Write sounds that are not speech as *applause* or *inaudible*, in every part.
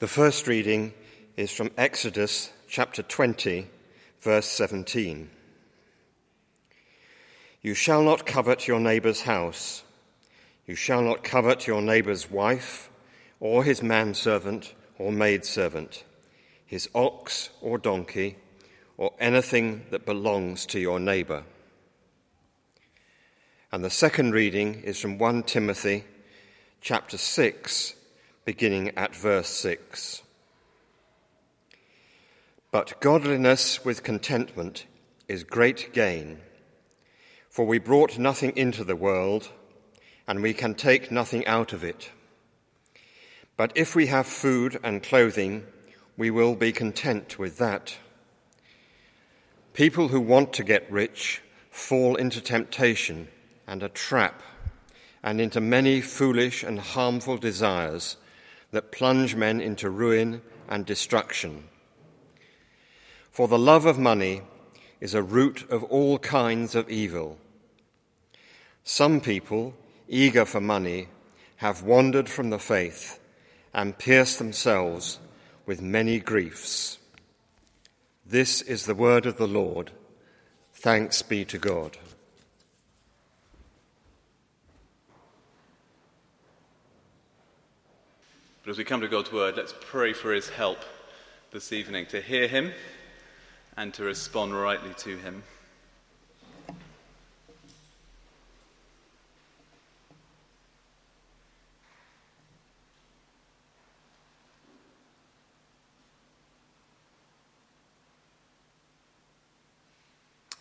The first reading is from Exodus chapter 20, verse 17. You shall not covet your neighbour's house. You shall not covet your neighbour's wife, or his manservant or maidservant, his ox or donkey, or anything that belongs to your neighbour. And the second reading is from 1 Timothy chapter 6, beginning at verse 6. But godliness with contentment is great gain, for we brought nothing into the world, and we can take nothing out of it. But if we have food and clothing, we will be content with that. People who want to get rich fall into temptation and a trap, and into many foolish and harmful desires that plunge men into ruin and destruction. For the love of money is a root of all kinds of evil. Some people, eager for money, have wandered from the faith and pierced themselves with many griefs. This is the word of the Lord. Thanks be to God. But as we come to God's word, let's pray for his help this evening to hear him and to respond rightly to him.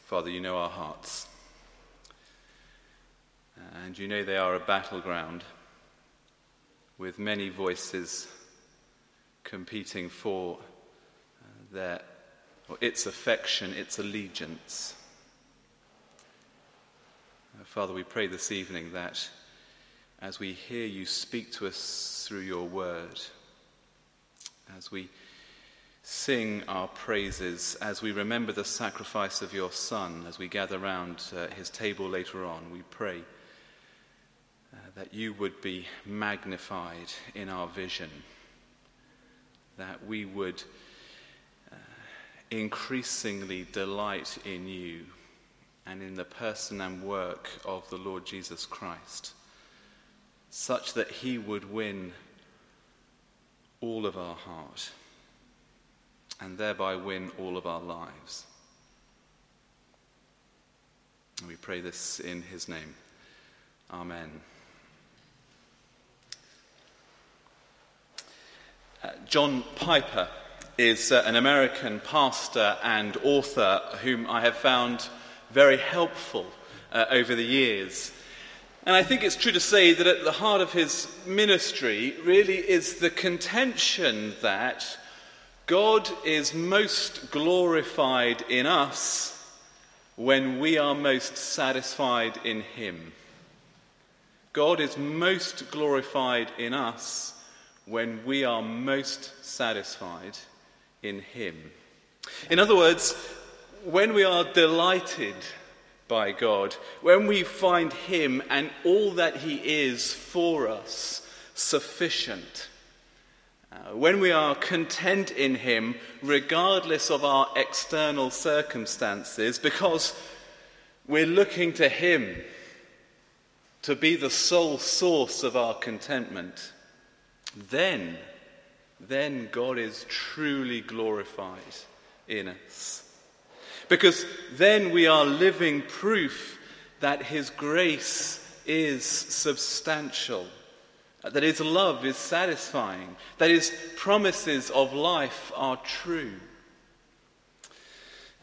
Father, you know our hearts. And you know they are a battleground with many voices competing for uh, their, its affection, its allegiance. Uh, Father, we pray this evening that as we hear you speak to us through your word, as we sing our praises, as we remember the sacrifice of your Son, as we gather round uh, his table later on, we pray that you would be magnified in our vision, that we would uh, increasingly delight in you and in the person and work of the Lord Jesus Christ, such that he would win all of our heart and thereby win all of our lives. We pray this in his name. Amen. John Piper is uh, an American pastor and author whom I have found very helpful uh, over the years. And I think it's true to say that at the heart of his ministry really is the contention that God is most glorified in us when we are most satisfied in Him. God is most glorified in us when we are most satisfied in Him. In other words, when we are delighted by God, when we find Him and all that He is for us sufficient, uh, when we are content in Him, regardless of our external circumstances, because we're looking to Him to be the sole source of our contentment then, then God is truly glorified in us. Because then we are living proof that His grace is substantial, that His love is satisfying, that His promises of life are true.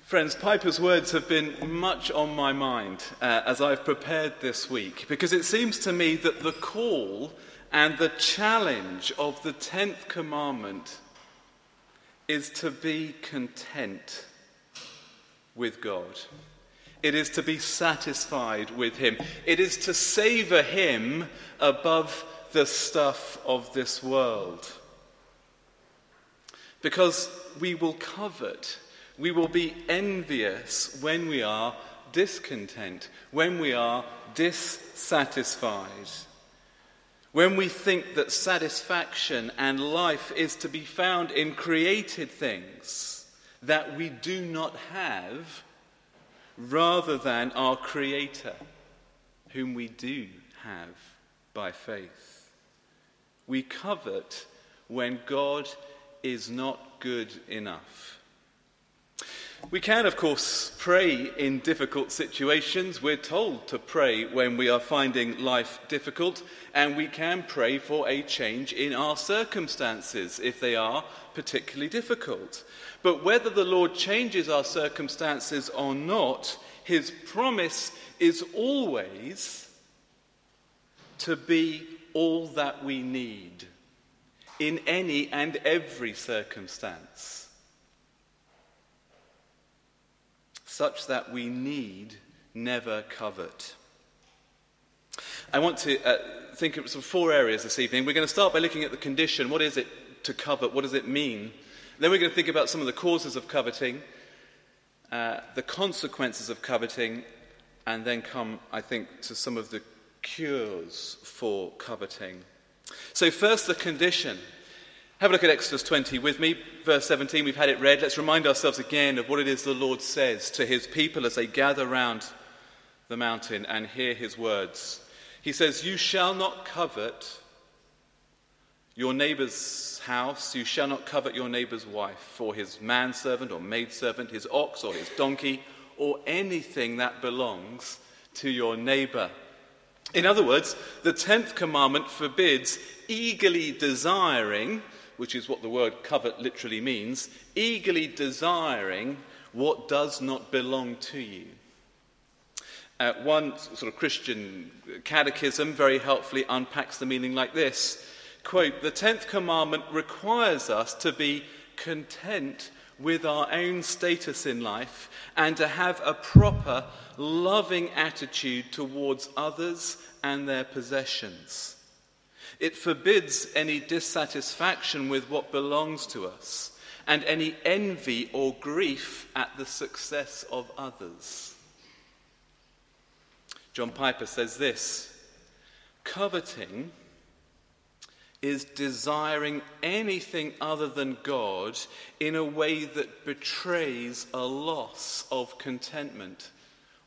Friends, Piper's words have been much on my mind uh, as I've prepared this week because it seems to me that the call and the challenge of the tenth commandment is to be content with God. It is to be satisfied with Him. It is to savor Him above the stuff of this world. Because we will covet, we will be envious when we are discontent, when we are dissatisfied. When we think that satisfaction and life is to be found in created things that we do not have, rather than our Creator, whom we do have by faith. We covet when God is not good enough. We can, of course, pray in difficult situations. We're told to pray when we are finding life difficult, and we can pray for a change in our circumstances if they are particularly difficult. But whether the Lord changes our circumstances or not, his promise is always to be all that we need in any and every circumstance. Such that we need never covet. I want to uh, think of some four areas this evening. We're going to start by looking at the condition. What is it to covet? What does it mean? Then we're going to think about some of the causes of coveting, uh, the consequences of coveting, and then come, I think, to some of the cures for coveting. So, first, the condition. Have a look at Exodus 20 with me, verse 17. We've had it read. Let's remind ourselves again of what it is the Lord says to his people as they gather round the mountain and hear his words. He says, You shall not covet your neighbor's house, you shall not covet your neighbor's wife, or his manservant or maidservant, his ox or his donkey, or anything that belongs to your neighbor. In other words, the tenth commandment forbids eagerly desiring which is what the word covet literally means, eagerly desiring what does not belong to you. Uh, one sort of Christian catechism very helpfully unpacks the meaning like this quote, The tenth commandment requires us to be content with our own status in life and to have a proper, loving attitude towards others and their possessions. It forbids any dissatisfaction with what belongs to us and any envy or grief at the success of others. John Piper says this coveting is desiring anything other than God in a way that betrays a loss of contentment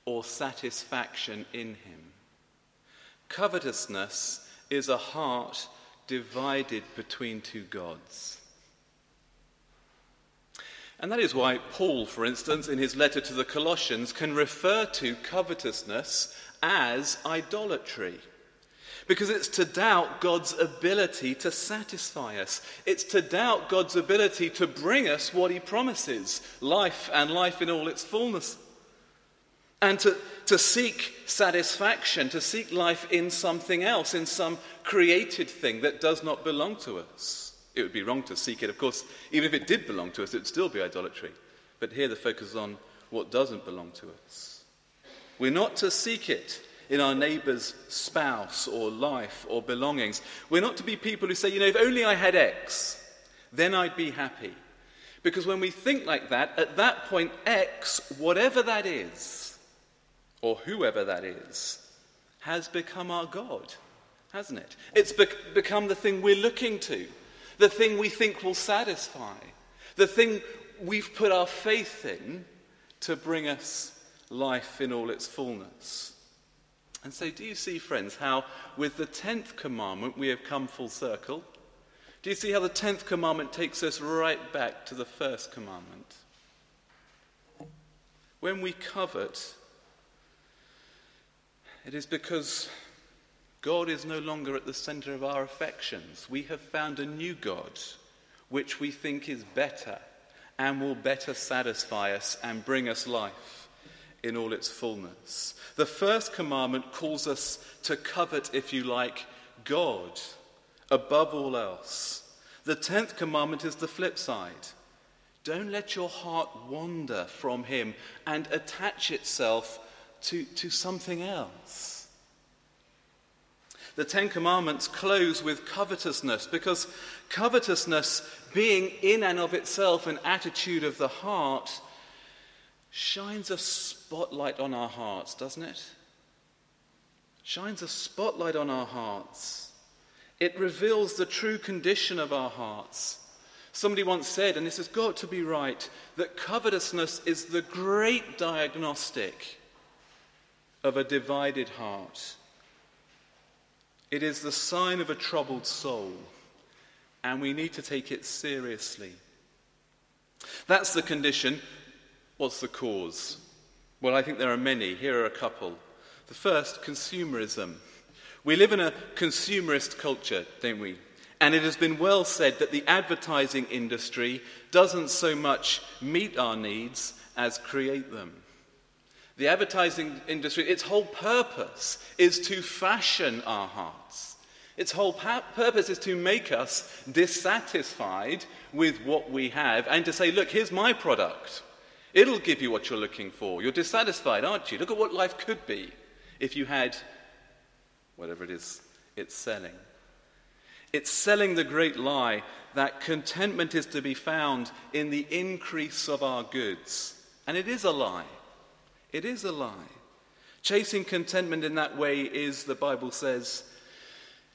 or satisfaction in Him. Covetousness is a heart divided between two gods. And that is why Paul, for instance, in his letter to the Colossians, can refer to covetousness as idolatry. Because it's to doubt God's ability to satisfy us. It's to doubt God's ability to bring us what he promises life and life in all its fullness. And to, to seek satisfaction, to seek life in something else, in some created thing that does not belong to us. It would be wrong to seek it. Of course, even if it did belong to us, it would still be idolatry. But here the focus is on what doesn't belong to us. We're not to seek it in our neighbour's spouse or life or belongings. We're not to be people who say, you know, if only I had X, then I'd be happy. Because when we think like that, at that point, X, whatever that is, or whoever that is, has become our God, hasn't it? It's be- become the thing we're looking to, the thing we think will satisfy, the thing we've put our faith in to bring us life in all its fullness. And so, do you see, friends, how with the tenth commandment we have come full circle? Do you see how the tenth commandment takes us right back to the first commandment? When we covet, it is because God is no longer at the center of our affections. We have found a new God, which we think is better and will better satisfy us and bring us life in all its fullness. The first commandment calls us to covet, if you like, God above all else. The tenth commandment is the flip side. Don't let your heart wander from Him and attach itself to, to something else. The Ten Commandments close with covetousness because covetousness, being in and of itself an attitude of the heart, shines a spotlight on our hearts, doesn't it? Shines a spotlight on our hearts. It reveals the true condition of our hearts. Somebody once said, and this has got to be right, that covetousness is the great diagnostic of a divided heart. It is the sign of a troubled soul, and we need to take it seriously. That's the condition. What's the cause? Well, I think there are many. Here are a couple. The first, consumerism. We live in a consumerist culture, don't we? And it has been well said that the advertising industry doesn't so much meet our needs as create them. The advertising industry, its whole purpose is to fashion our hearts. Its whole purpose is to make us dissatisfied with what we have and to say, look, here's my product. It'll give you what you're looking for. You're dissatisfied, aren't you? Look at what life could be if you had whatever it is it's selling. It's selling the great lie that contentment is to be found in the increase of our goods. And it is a lie. It is a lie. Chasing contentment in that way is, the Bible says,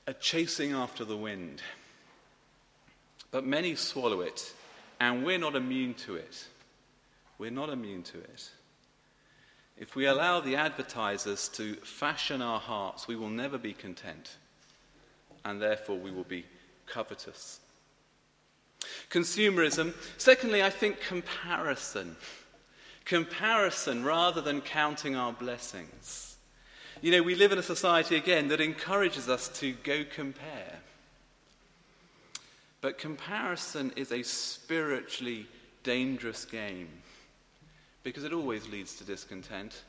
a chasing after the wind. But many swallow it, and we're not immune to it. We're not immune to it. If we allow the advertisers to fashion our hearts, we will never be content, and therefore we will be covetous. Consumerism. Secondly, I think comparison. Comparison rather than counting our blessings. You know, we live in a society, again, that encourages us to go compare. But comparison is a spiritually dangerous game because it always leads to discontent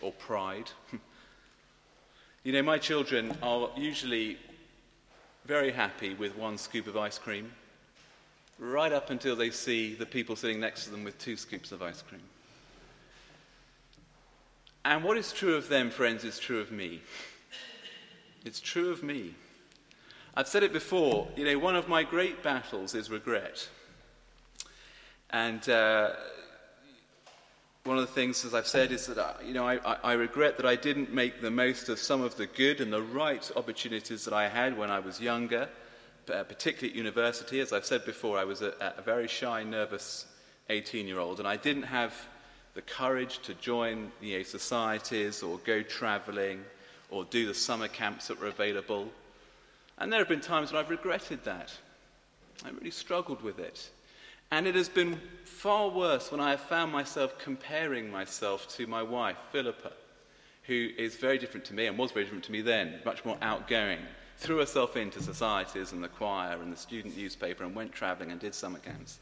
or pride. *laughs* you know, my children are usually very happy with one scoop of ice cream, right up until they see the people sitting next to them with two scoops of ice cream. And what is true of them, friends, is true of me. It's true of me. I've said it before, you know, one of my great battles is regret. And uh, one of the things, as I've said, is that I, you know, I, I, regret that I didn't make the most of some of the good and the right opportunities that I had when I was younger, particularly at university. As I've said before, I was a, a very shy, nervous 18 year old, and I didn't have the courage to join you know, societies or go traveling or do the summer camps that were available. And there have been times when I've regretted that. I really struggled with it. And it has been far worse when I have found myself comparing myself to my wife, Philippa, who is very different to me and was very different to me then, much more outgoing, threw herself into societies and the choir and the student newspaper and went traveling and did summer camps.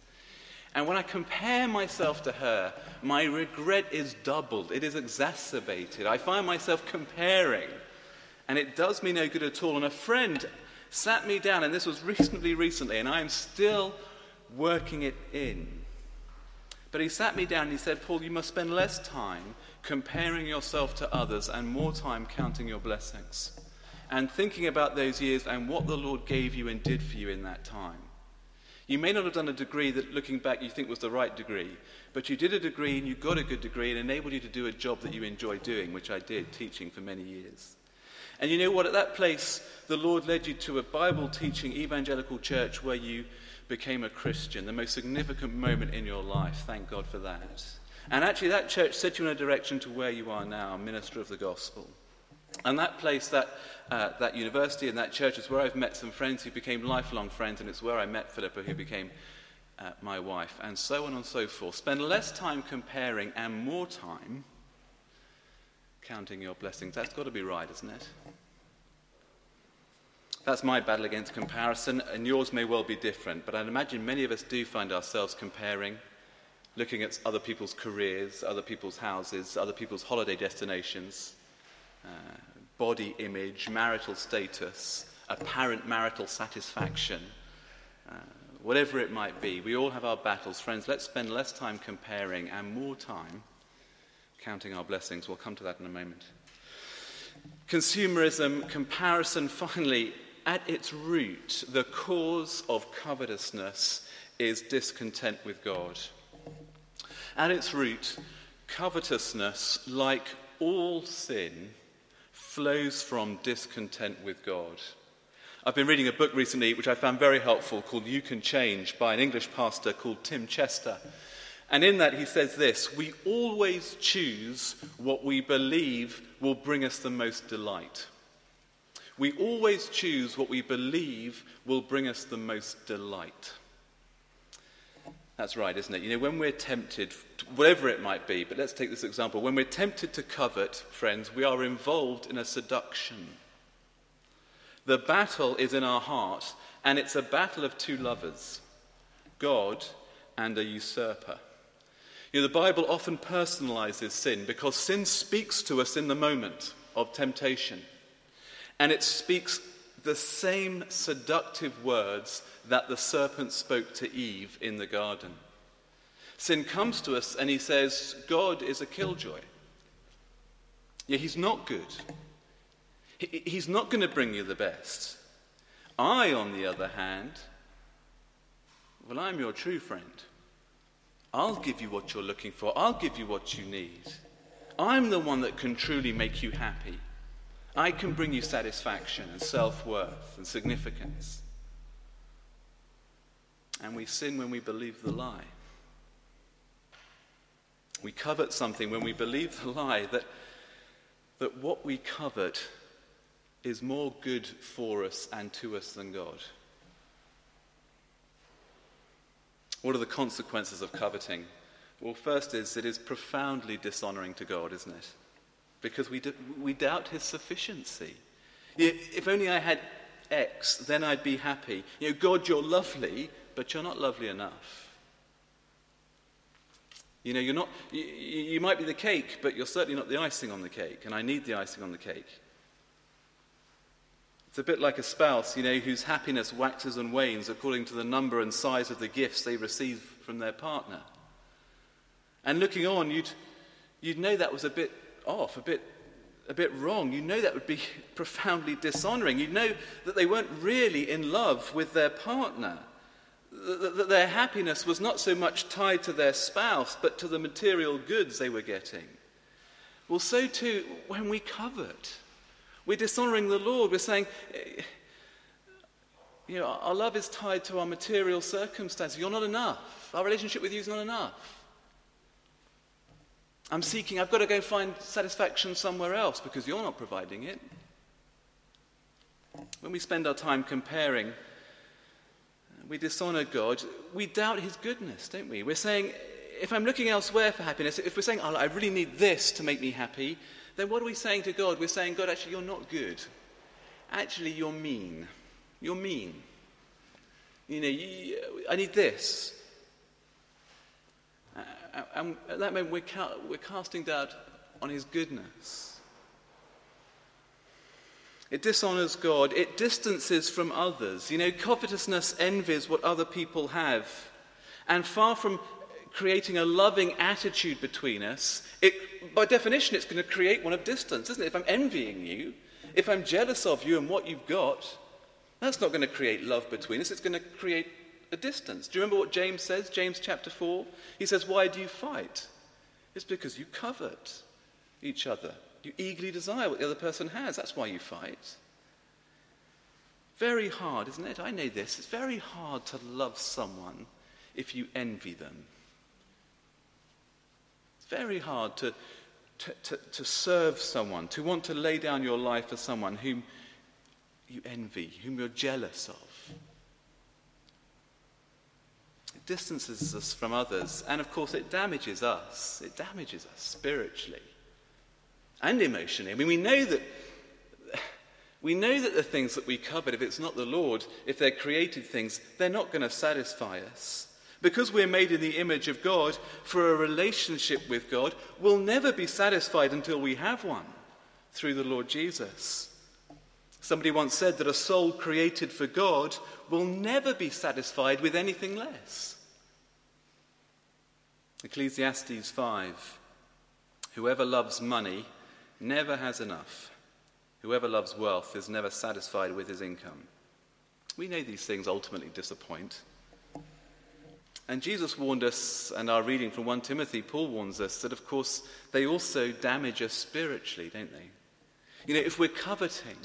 And when I compare myself to her, my regret is doubled, it is exacerbated. I find myself comparing, and it does me no good at all. And a friend sat me down, and this was reasonably recently, and I am still working it in. But he sat me down and he said, Paul, you must spend less time comparing yourself to others and more time counting your blessings and thinking about those years and what the Lord gave you and did for you in that time. You may not have done a degree that, looking back, you think was the right degree, but you did a degree and you got a good degree and enabled you to do a job that you enjoy doing, which I did, teaching for many years. And you know what? At that place, the Lord led you to a Bible teaching evangelical church where you became a Christian, the most significant moment in your life. Thank God for that. And actually, that church set you in a direction to where you are now, minister of the gospel. And that place, that, uh, that university and that church is where I've met some friends who became lifelong friends, and it's where I met Philippa, who became uh, my wife, and so on and so forth. Spend less time comparing and more time counting your blessings. That's got to be right, isn't it? That's my battle against comparison, and yours may well be different, but I'd imagine many of us do find ourselves comparing, looking at other people's careers, other people's houses, other people's holiday destinations, uh, body image, marital status, apparent marital satisfaction, uh, whatever it might be. We all have our battles. Friends, let's spend less time comparing and more time counting our blessings. We'll come to that in a moment. Consumerism, comparison, *laughs* finally, at its root, the cause of covetousness is discontent with God. At its root, covetousness, like all sin, flows from discontent with God. I've been reading a book recently which I found very helpful called You Can Change by an English pastor called Tim Chester. And in that, he says this We always choose what we believe will bring us the most delight. We always choose what we believe will bring us the most delight. That's right, isn't it? You know, when we're tempted, whatever it might be, but let's take this example. When we're tempted to covet, friends, we are involved in a seduction. The battle is in our heart, and it's a battle of two lovers God and a usurper. You know, the Bible often personalizes sin because sin speaks to us in the moment of temptation. And it speaks the same seductive words that the serpent spoke to Eve in the garden. Sin comes to us and he says, God is a killjoy. Yeah, he's not good. He's not going to bring you the best. I, on the other hand, well, I'm your true friend. I'll give you what you're looking for, I'll give you what you need. I'm the one that can truly make you happy. I can bring you satisfaction and self worth and significance. And we sin when we believe the lie. We covet something when we believe the lie that, that what we covet is more good for us and to us than God. What are the consequences of coveting? Well, first is it is profoundly dishonoring to God, isn't it? Because we, we doubt his sufficiency. If only I had X, then I'd be happy. You know, God, you're lovely, but you're not lovely enough. You know, you're not, you, you might be the cake, but you're certainly not the icing on the cake, and I need the icing on the cake. It's a bit like a spouse, you know, whose happiness waxes and wanes according to the number and size of the gifts they receive from their partner. And looking on, you'd, you'd know that was a bit off, a bit, a bit wrong. You know that would be *laughs* profoundly dishonoring. You know that they weren't really in love with their partner. That their happiness was not so much tied to their spouse, but to the material goods they were getting. Well, so too when we covet. We're dishonoring the Lord. We're saying, eh, you know, our love is tied to our material circumstances. You're not enough. Our relationship with you is not enough. I'm seeking, I've got to go find satisfaction somewhere else because you're not providing it. When we spend our time comparing, we dishonor God. We doubt his goodness, don't we? We're saying, if I'm looking elsewhere for happiness, if we're saying, oh, I really need this to make me happy, then what are we saying to God? We're saying, God, actually, you're not good. Actually, you're mean. You're mean. You know, you, I need this. And at that moment, we're, ca- we're casting doubt on his goodness. It dishonors God. It distances from others. You know, covetousness envies what other people have. And far from creating a loving attitude between us, it, by definition, it's going to create one of distance, isn't it? If I'm envying you, if I'm jealous of you and what you've got, that's not going to create love between us. It's going to create a distance. Do you remember what James says? James chapter 4? He says, Why do you fight? It's because you covet each other. You eagerly desire what the other person has. That's why you fight. Very hard, isn't it? I know this. It's very hard to love someone if you envy them It's very hard to, to, to, to serve someone, to want to lay down your life for someone whom you envy, whom you're jealous of. It distances us from others, and of course, it damages us. It damages us spiritually and emotionally. I mean, we know that. We know that the things that we covet, if it's not the Lord, if they're created things, they're not going to satisfy us. Because we're made in the image of God for a relationship with God, we'll never be satisfied until we have one through the Lord Jesus. Somebody once said that a soul created for God will never be satisfied with anything less. Ecclesiastes 5 Whoever loves money never has enough. Whoever loves wealth is never satisfied with his income. We know these things ultimately disappoint. And Jesus warned us, and our reading from 1 Timothy, Paul warns us that, of course, they also damage us spiritually, don't they? You know, if we're coveting,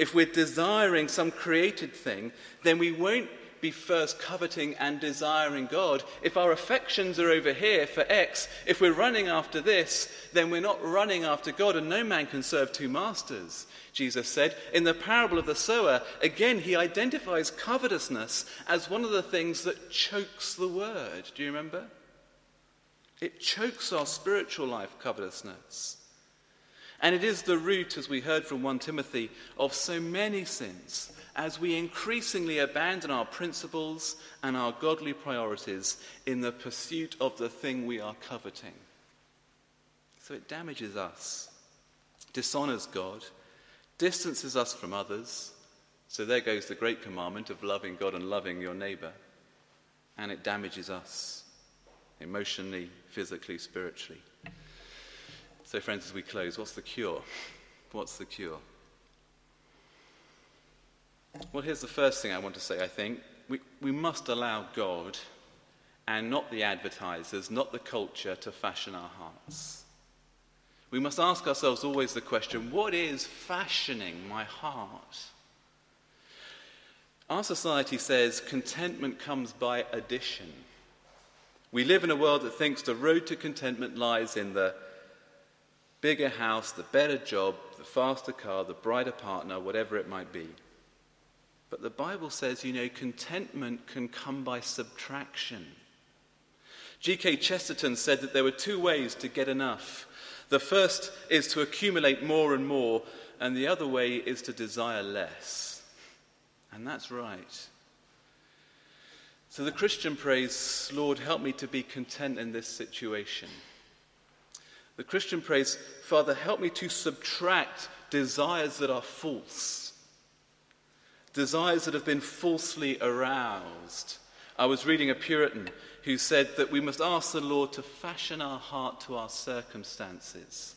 if we're desiring some created thing, then we won't be first coveting and desiring God. If our affections are over here for X, if we're running after this, then we're not running after God, and no man can serve two masters. Jesus said. In the parable of the sower, again, he identifies covetousness as one of the things that chokes the word. Do you remember? It chokes our spiritual life, covetousness. And it is the root, as we heard from 1 Timothy, of so many sins as we increasingly abandon our principles and our godly priorities in the pursuit of the thing we are coveting. So it damages us, dishonors God, distances us from others. So there goes the great commandment of loving God and loving your neighbor. And it damages us emotionally, physically, spiritually. So, friends, as we close, what's the cure? What's the cure? Well, here's the first thing I want to say, I think. We, we must allow God and not the advertisers, not the culture, to fashion our hearts. We must ask ourselves always the question what is fashioning my heart? Our society says contentment comes by addition. We live in a world that thinks the road to contentment lies in the bigger house, the better job, the faster car, the brighter partner, whatever it might be. But the Bible says, you know, contentment can come by subtraction. G.K. Chesterton said that there were two ways to get enough. The first is to accumulate more and more, and the other way is to desire less. And that's right. So the Christian prays, Lord, help me to be content in this situation. The Christian prays, Father, help me to subtract desires that are false, desires that have been falsely aroused. I was reading a Puritan who said that we must ask the Lord to fashion our heart to our circumstances.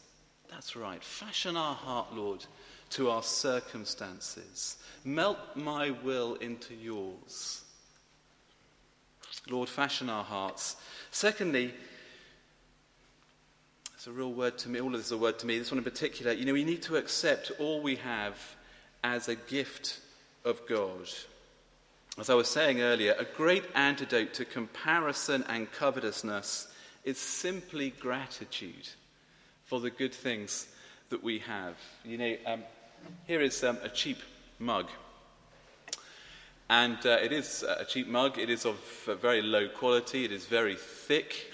That's right, fashion our heart, Lord, to our circumstances. Melt my will into yours. Lord, fashion our hearts. Secondly, it's a real word to me. All of this is a word to me. This one in particular. You know, we need to accept all we have as a gift of God. As I was saying earlier, a great antidote to comparison and covetousness is simply gratitude for the good things that we have. You know, um, here is um, a cheap mug. And uh, it is a cheap mug. It is of uh, very low quality. It is very thick.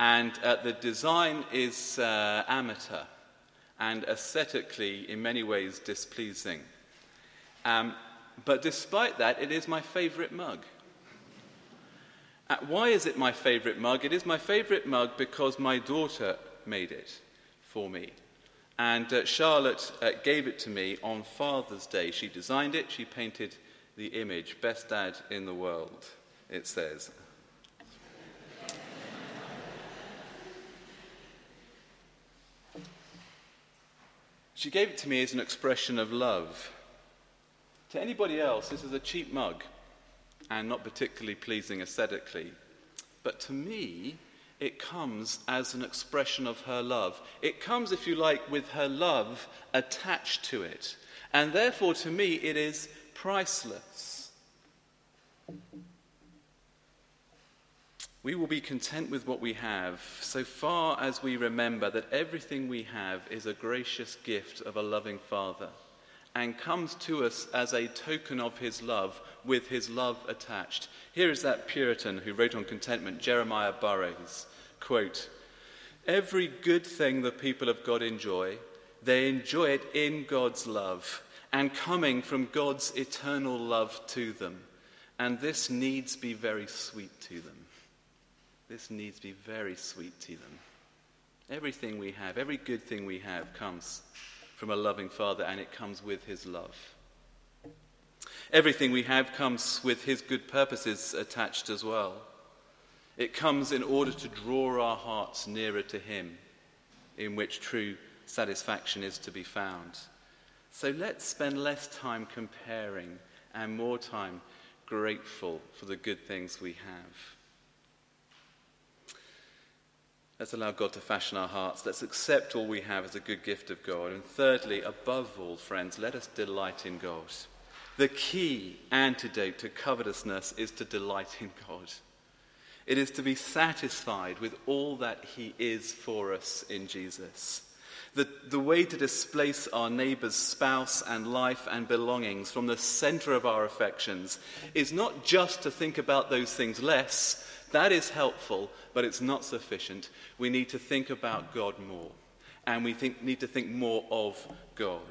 And uh, the design is uh, amateur and aesthetically, in many ways, displeasing. Um, but despite that, it is my favorite mug. Uh, why is it my favorite mug? It is my favorite mug because my daughter made it for me. And uh, Charlotte uh, gave it to me on Father's Day. She designed it, she painted the image. Best dad in the world, it says. She gave it to me as an expression of love. To anybody else, this is a cheap mug and not particularly pleasing aesthetically. But to me, it comes as an expression of her love. It comes, if you like, with her love attached to it. And therefore, to me, it is priceless. We will be content with what we have so far as we remember that everything we have is a gracious gift of a loving Father and comes to us as a token of his love, with his love attached. Here is that Puritan who wrote on contentment, Jeremiah Burroughs, quote, Every good thing the people of God enjoy, they enjoy it in God's love and coming from God's eternal love to them. And this needs be very sweet to them. This needs to be very sweet to them. Everything we have, every good thing we have, comes from a loving Father, and it comes with His love. Everything we have comes with His good purposes attached as well. It comes in order to draw our hearts nearer to Him, in which true satisfaction is to be found. So let's spend less time comparing and more time grateful for the good things we have. Let's allow God to fashion our hearts. Let's accept all we have as a good gift of God. And thirdly, above all, friends, let us delight in God. The key antidote to covetousness is to delight in God. It is to be satisfied with all that He is for us in Jesus. The, the way to displace our neighbour's spouse and life and belongings from the centre of our affections is not just to think about those things less, that is helpful, but it's not sufficient. We need to think about God more, and we think, need to think more of God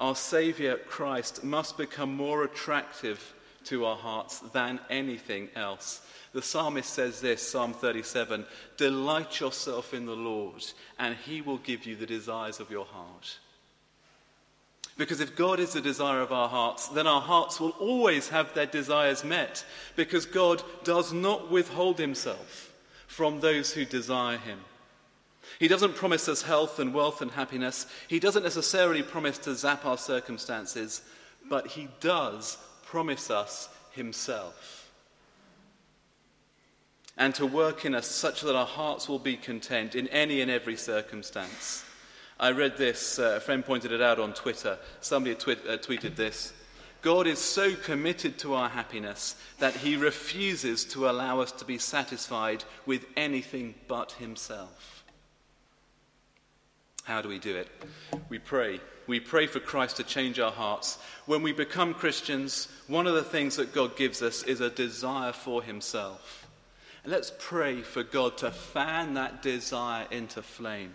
our Saviour Christ must become more attractive to our hearts than anything else. The psalmist says this, Psalm 37 Delight yourself in the Lord, and he will give you the desires of your heart. Because if God is the desire of our hearts, then our hearts will always have their desires met, because God does not withhold himself from those who desire him. He doesn't promise us health and wealth and happiness. He doesn't necessarily promise to zap our circumstances, but He does promise us Himself. And to work in us such that our hearts will be content in any and every circumstance. I read this, uh, a friend pointed it out on Twitter. Somebody twi- uh, tweeted this. God is so committed to our happiness that he refuses to allow us to be satisfied with anything but himself. How do we do it? We pray. We pray for Christ to change our hearts. When we become Christians, one of the things that God gives us is a desire for Himself. And let's pray for God to fan that desire into flame.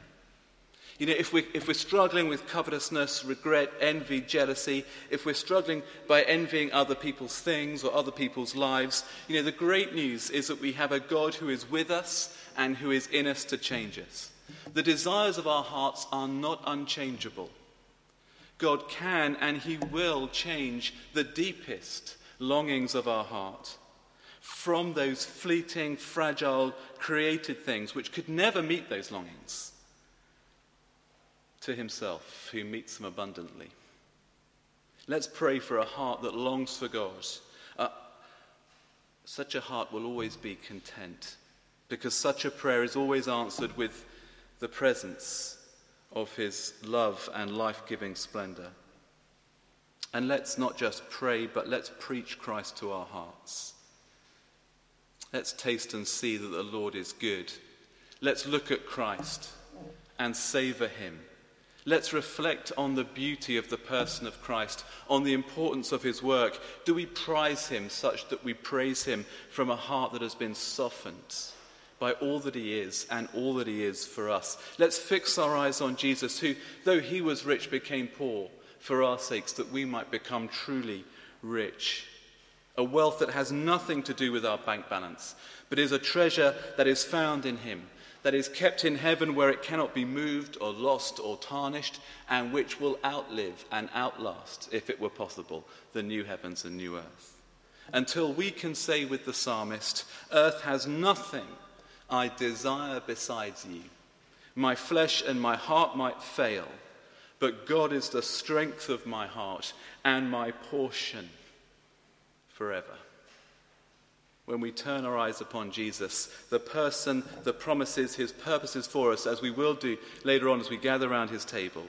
You know, if, we, if we're struggling with covetousness, regret, envy, jealousy, if we're struggling by envying other people's things or other people's lives, you know, the great news is that we have a God who is with us and who is in us to change us. The desires of our hearts are not unchangeable. God can and He will change the deepest longings of our heart from those fleeting, fragile, created things which could never meet those longings to Himself, who meets them abundantly. Let's pray for a heart that longs for God. Uh, such a heart will always be content because such a prayer is always answered with the presence of his love and life giving splendor. And let's not just pray, but let's preach Christ to our hearts. Let's taste and see that the Lord is good. Let's look at Christ and savor him. Let's reflect on the beauty of the person of Christ, on the importance of his work. Do we prize him such that we praise him from a heart that has been softened? by all that he is and all that he is for us. Let's fix our eyes on Jesus, who, though he was rich, became poor for our sakes, that we might become truly rich. A wealth that has nothing to do with our bank balance, but is a treasure that is found in him, that is kept in heaven where it cannot be moved or lost or tarnished, and which will outlive and outlast, if it were possible, the new heavens and new earth. Until we can say with the psalmist, Earth has nothing I desire besides you. My flesh and my heart might fail, but God is the strength of my heart and my portion forever. When we turn our eyes upon Jesus, the person, the promises, his purposes for us, as we will do later on as we gather around his table,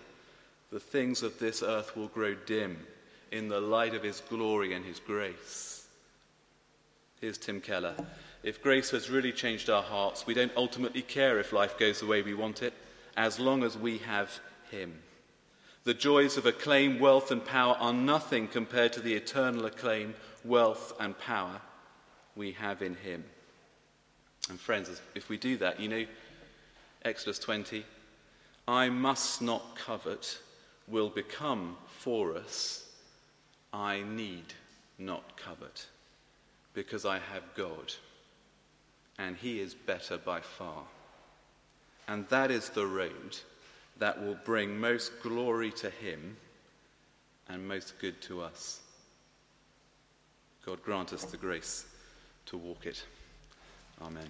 the things of this earth will grow dim in the light of his glory and his grace. Here's Tim Keller. If grace has really changed our hearts, we don't ultimately care if life goes the way we want it, as long as we have Him. The joys of acclaim, wealth, and power are nothing compared to the eternal acclaim, wealth, and power we have in Him. And friends, if we do that, you know, Exodus 20, I must not covet will become for us, I need not covet, because I have God and he is better by far. And that is the road that will bring most glory to him and most good to us. God grant us the grace to walk it. Amen.